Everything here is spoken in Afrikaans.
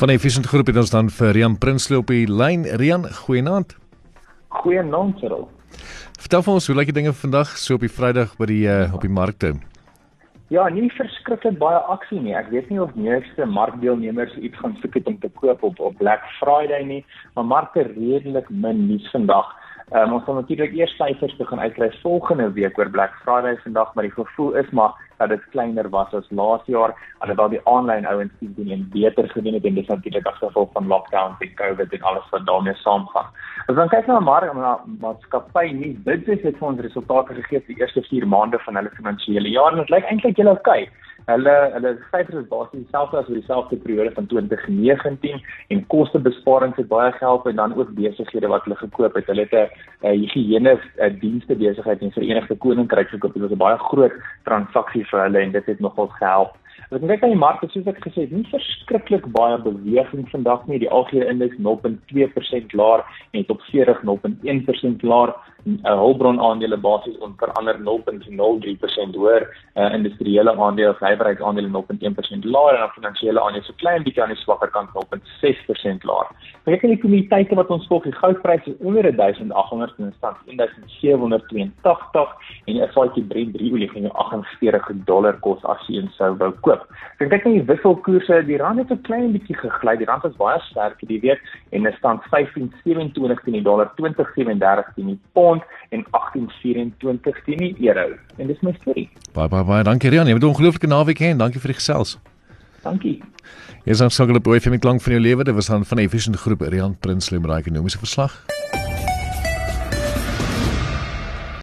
Van die Efficient Groep het ons dan vir Rian Prinsloo op die lyn. Rian, goeienaand. Goeienaand, Cyril. Vertel vir ons hoe lyk die dinge vandag so op die Vrydag by die uh, op die markte? Ja, nie verskriklik baie aksie nie. Ek weet nie of meeste markdeelnemers iets gaan soek het om te koop op op Black Friday nie, maar markte redelik min nuus vandag. Um, ons gaan natuurlik eers syfers begin uitkry volgende week oor Black Friday vandag, maar die gevoel is maar dat dit kleiner was as laas jaar, alhoewel die aanlyn ouens teen teen en beter gedoen het en dis natuurlik as gevolg van lockdowns en COVID en alles wat daarmee saamgaan. As ons kyk na maar na maatskappy nie, dit is dit vir ons resultate gegee vir die eerste 4 maande van hulle finansiële jaar en dit lyk eintlik oukei. Okay. Hulle hulle syfers is basies dieselfde as vir dieselfde periode van 2019 en kostebesparings het baie gehelp en dan ook besighede wat hulle gekoop het. Hulle het 'n higiëne dienste besigheid in die Verenigde Koninkryk gekoop. Dit was 'n baie groot transaksie vir hulle en dit het nogal gehelp. Wat net aan die mark soos ek gesê het, nie verskriklik baie beweging vandag nie. Die algehele indeks 0.2% laer en tot 40 0.1% laer. 'n uh, Hulbron aandele basies onverander 0.03% hoër. Uh, industriële aandele, verbruiksaandele 0.1% laer en finansiële aandele so klein bietjie aan die swakker kant 0.6% laer. Kyk net die kommoditeite wat ons volg, die goudprys is onder 1800 en staan 1782 en die vatjie Brent 3 olie gaan 48 dollar kos as jy in sou wou koop. So kyk net die wisselkoerse, die rand het 'n klein bietjie gegly. Die rand was baie sterk hierdie week en dit staan 15.27 teen die dollar, 20.37 teen die pond en 18.24 teen die euro. En dis my storie. Baie baie baie dankie Rian. Jy het 'n ongelooflike naweek hê en dankie vir die gesels. Dankie. Jy is aan skakel op OFM klank van jou lewe. Dit was aan van Vision groep Rian Prinsloo met daai ekonomiese verslag.